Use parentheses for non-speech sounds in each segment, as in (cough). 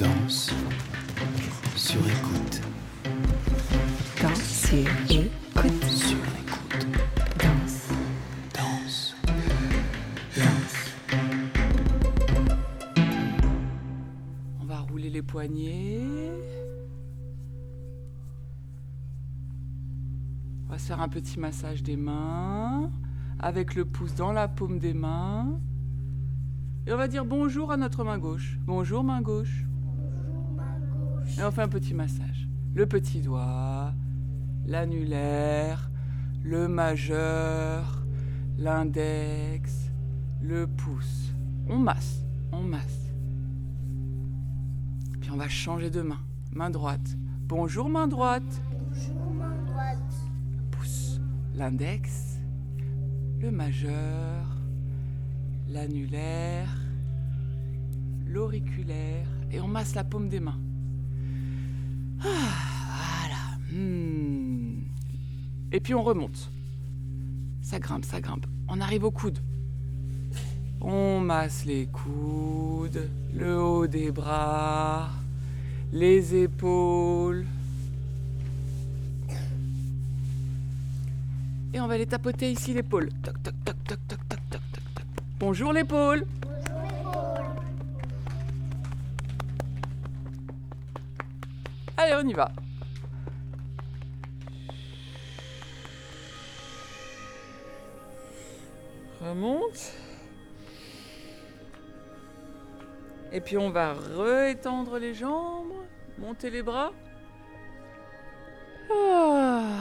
Danse sur écoute. Danse sur écoute. Sur écoute. Danse, Danse. danse. On va rouler les poignets. On va se faire un petit massage des mains avec le pouce dans la paume des mains. Et on va dire bonjour à notre main gauche. Bonjour main gauche. Et on fait un petit massage. Le petit doigt, l'annulaire, le majeur, l'index, le pouce. On masse, on masse. Puis on va changer de main. Main droite. Bonjour main droite. Pouce. L'index, le majeur, l'annulaire, l'auriculaire. Et on masse la paume des mains. Ah, voilà. Hmm. Et puis on remonte. Ça grimpe, ça grimpe. On arrive au coude. On masse les coudes, le haut des bras, les épaules. Et on va les tapoter ici l'épaule. Toc, toc, toc, toc, toc, toc, toc, toc. Bonjour l'épaule. Allez, on y va. Remonte. Et puis on va réétendre les jambes, monter les bras. Ah,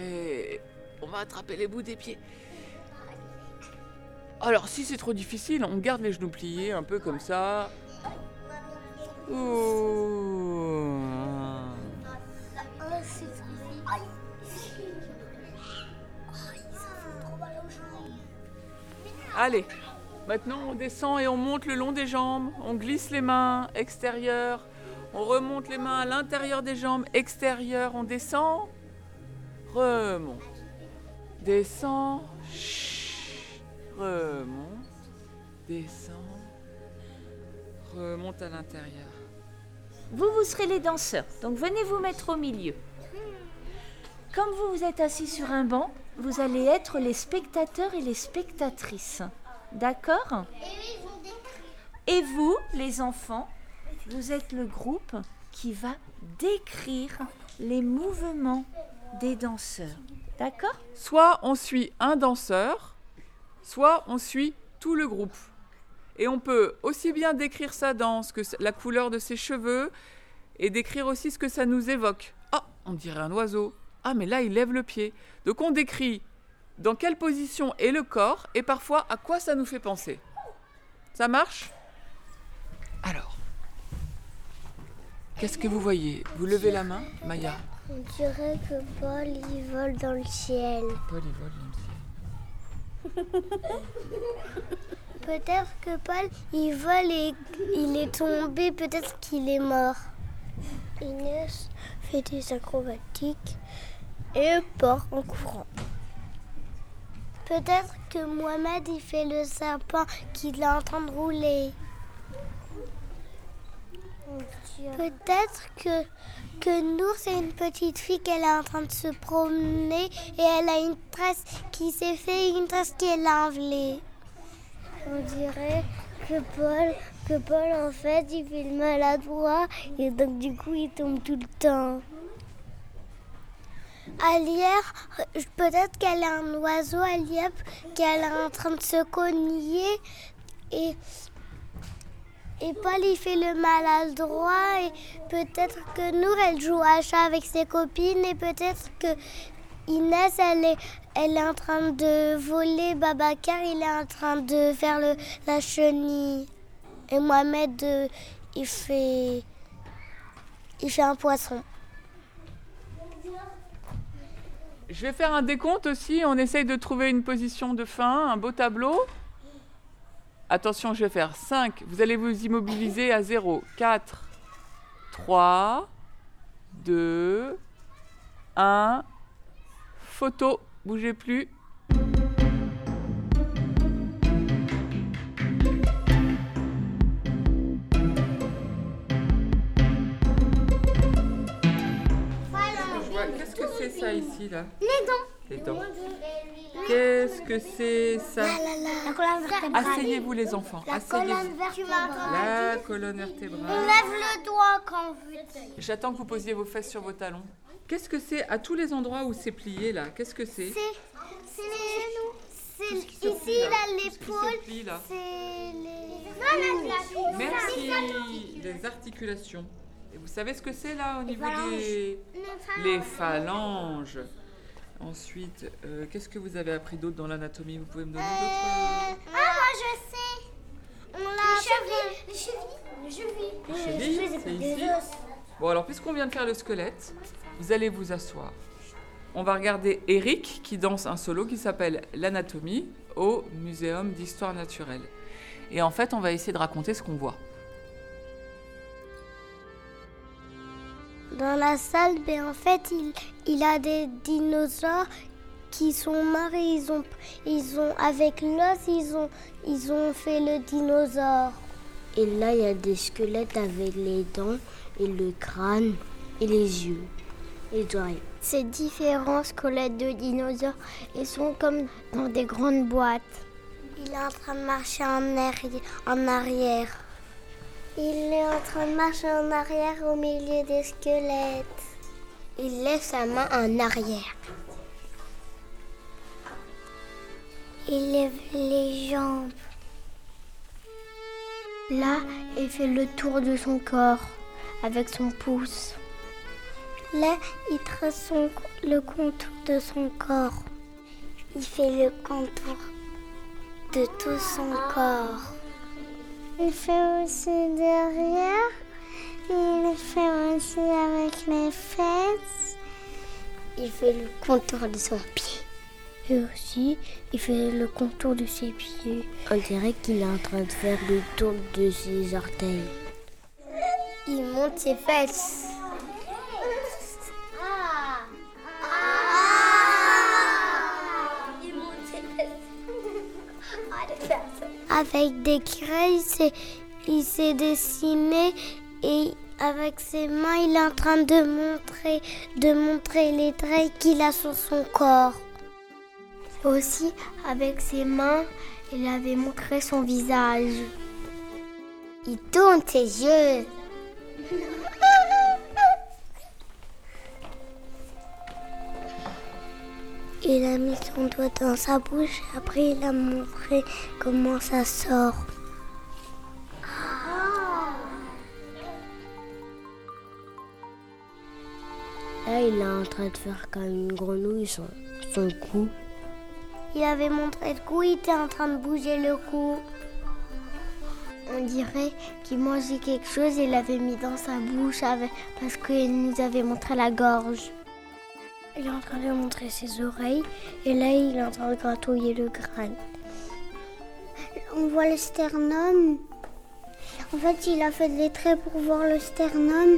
et on va attraper les bouts des pieds. Alors si c'est trop difficile, on garde les genoux pliés un peu comme ça. Allez, maintenant on descend et on monte le long des jambes. On glisse les mains extérieures. On remonte les mains à l'intérieur des jambes extérieures. On descend. Remonte. Descend. Remonte. Descend. Remonte à l'intérieur. Vous, vous serez les danseurs, donc venez vous mettre au milieu. Comme vous vous êtes assis sur un banc, vous allez être les spectateurs et les spectatrices. D'accord Et vous, les enfants, vous êtes le groupe qui va décrire les mouvements des danseurs. D'accord Soit on suit un danseur, soit on suit tout le groupe. Et on peut aussi bien décrire sa danse que la couleur de ses cheveux et décrire aussi ce que ça nous évoque. Ah, on dirait un oiseau. Ah, mais là, il lève le pied. Donc on décrit dans quelle position est le corps et parfois à quoi ça nous fait penser. Ça marche? Alors, qu'est-ce que vous voyez? Vous levez la main, Maya? On dirait que Paul il vole dans le ciel. Paul, il vole dans le ciel. (laughs) Peut-être que Paul il vole et il est tombé, peut-être qu'il est mort. Inès fait des acrobatiques et part en courant. Peut-être que Mohamed il fait le sapin qu'il est en train de rouler. Peut-être que, que Nour, c'est une petite fille qu'elle est en train de se promener et elle a une tresse qui s'est fait une tresse qui est l'envelée. On dirait que Paul, que Paul, en fait, il fait le maladroit et donc du coup, il tombe tout le temps. Alière, peut-être qu'elle est un oiseau, Alière, qu'elle est en train de se cogner et, et Paul il fait le maladroit et peut-être que Nour elle joue à chat avec ses copines et peut-être que Inès elle est, elle est en train de voler, Babacar il est en train de faire la chenille et Mohamed euh, il fait il fait un poisson. Je vais faire un décompte aussi. On essaye de trouver une position de fin, un beau tableau. Attention, je vais faire 5. Vous allez vous immobiliser à 0. 4, 3, 2, 1. Photo. Bougez plus. Ici là Les dents. Les dents. Qu'est-ce que c'est ça La colonne vertébrale. Asseyez-vous les enfants. Asseyez-vous. vertébrale. La colonne vertébrale. lève le doigt quand vous. J'attends que vous posiez vos fesses sur vos talons. Qu'est-ce que c'est à tous les endroits où c'est plié là? Qu'est-ce que c'est? C'est c'est Tout ce qui se ici là? l'épaule. C'est les. Merci. Les articulations. Et vous savez ce que c'est là au niveau phalanges. des les phalanges. Ensuite, euh, qu'est-ce que vous avez appris d'autre dans l'anatomie? Vous pouvez me donner d'autres Ah, moi je sais. On l'a. Les chevilles. Les chevilles. Les chevilles. chevilles C'est ici. Bon alors, puisqu'on vient de faire le squelette, vous allez vous asseoir. On va regarder Eric qui danse un solo qui s'appelle L'anatomie au Muséum d'histoire naturelle. Et en fait, on va essayer de raconter ce qu'on voit. Dans la salle, ben, en fait, il, il a des dinosaures qui sont morts et ils ont, ils ont avec l'os, ils ont, ils ont fait le dinosaure. Et là, il y a des squelettes avec les dents et le crâne et les yeux et les oreilles. Ces différents squelettes de dinosaures, ils sont comme dans des grandes boîtes. Il est en train de marcher en, arri- en arrière. Il est en train de marcher en arrière au milieu des squelettes. Il lève sa main en arrière. Il lève les jambes. Là, il fait le tour de son corps avec son pouce. Là, il trace son- le contour de son corps. Il fait le contour de tout son corps. Il fait aussi derrière. Il fait aussi avec les fesses. Il fait le contour de son pied. Et aussi, il fait le contour de ses pieds. On dirait qu'il est en train de faire le tour de ses orteils. Il monte ses fesses. Avec des craies, il s'est- dessiné et avec ses mains, il est en train de montrer, de montrer les traits qu'il a sur son corps. Aussi, avec ses mains, il avait montré son visage. Il tourne ses yeux. (laughs) Il a mis son doigt dans sa bouche et après il a montré comment ça sort. Là, il est en train de faire comme une grenouille son, son cou. Il avait montré le cou, il était en train de bouger le cou. On dirait qu'il mangeait quelque chose et l'avait mis dans sa bouche avec- parce qu'il nous avait montré la gorge. Il est en train de montrer ses oreilles et là il est en train de gratouiller le crâne. On voit le sternum. En fait, il a fait des traits pour voir le sternum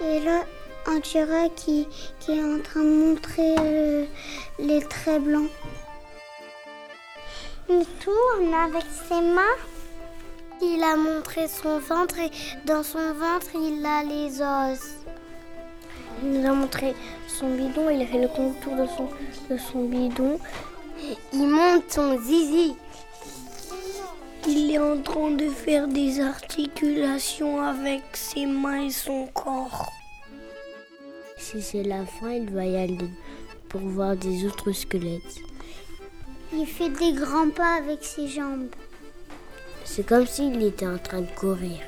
et là on dirait qu'il est en train de montrer euh, les traits blancs. Il tourne avec ses mains. Il a montré son ventre et dans son ventre, il a les os. Il nous a montré son bidon, il a fait le contour de son, de son bidon. Il monte son zizi. Il est en train de faire des articulations avec ses mains et son corps. Si c'est la fin, il va y aller pour voir des autres squelettes. Il fait des grands pas avec ses jambes. C'est comme s'il était en train de courir.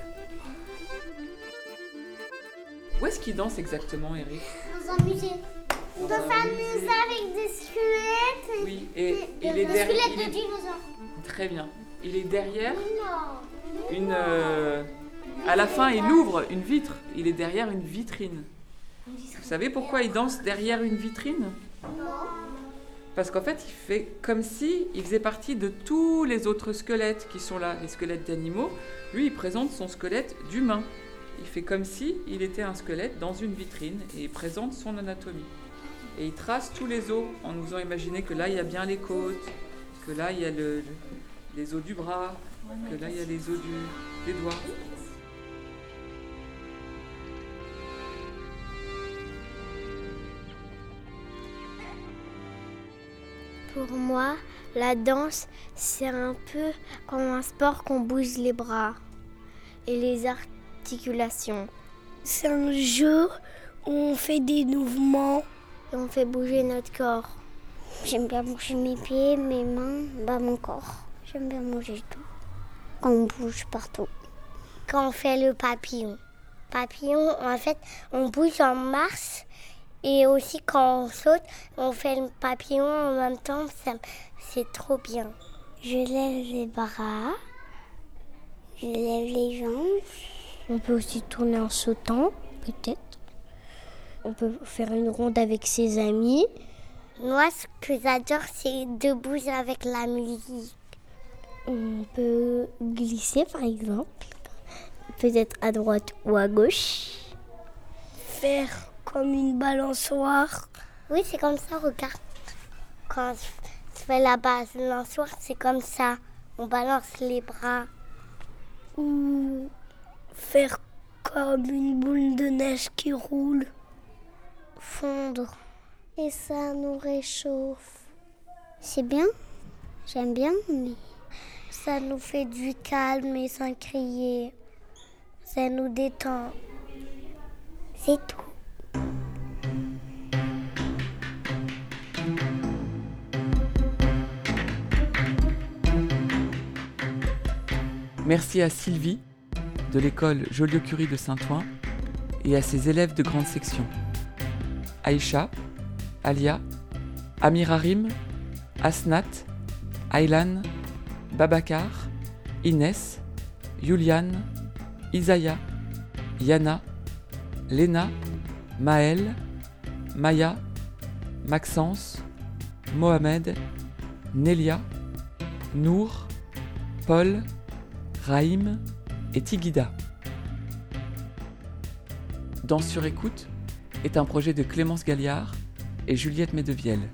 Qu'il danse exactement, Eric Dans un musée. Dans un musée. avec des squelettes. Oui, et il est derrière. squelettes il de est- dinosaures. Très bien. Il est derrière Non. une. euh, À la fin, il ouvre une vitre. Il est derrière une vitrine. Vous savez pourquoi il danse derrière une vitrine? Parce qu'en fait, il fait comme si il faisait partie de tous les autres squelettes qui sont là, les squelettes d'animaux. Lui, il présente son squelette d'humain. Il fait comme si il était un squelette dans une vitrine et présente son anatomie. Et il trace tous les os en nous faisant imaginer que là, il y a bien les côtes, que là, il y a le- le- les os du bras, que là, il y a les os des doigts. Pour moi, la danse, c'est un peu comme un sport qu'on bouge les bras et les C'est un jeu où on fait des mouvements et on fait bouger notre corps. J'aime bien bouger mes pieds, mes mains, bah mon corps. J'aime bien bouger tout. Quand on bouge partout. Quand on fait le papillon. Papillon, en fait, on bouge en marche et aussi quand on saute, on fait le papillon en même temps. C'est trop bien. Je lève les bras. Je lève les jambes. On peut aussi tourner en sautant, peut-être. On peut faire une ronde avec ses amis. Moi, ce que j'adore, c'est de bouger avec la musique. On peut glisser, par exemple. Peut-être à droite ou à gauche. Faire comme une balançoire. Oui, c'est comme ça, regarde. Quand je fais la balançoire, c'est comme ça. On balance les bras. Ou faire comme une boule de neige qui roule. Fondre. Et ça nous réchauffe. C'est bien. J'aime bien, mais ça nous fait du calme et sans crier. Ça nous détend. C'est tout. Merci à Sylvie de l'école Joliot-Curie de Saint-Ouen et à ses élèves de grande section. Aïcha, Alia, Amirarim, Asnat, Aylan, Babacar, Inès, Yuliane, Isaya, Yana, Léna, Maël, Maya, Maxence, Mohamed, Nelia, Nour, Paul, Raïm et Tigida. Danse sur écoute est un projet de Clémence Galliard et Juliette Medevielle.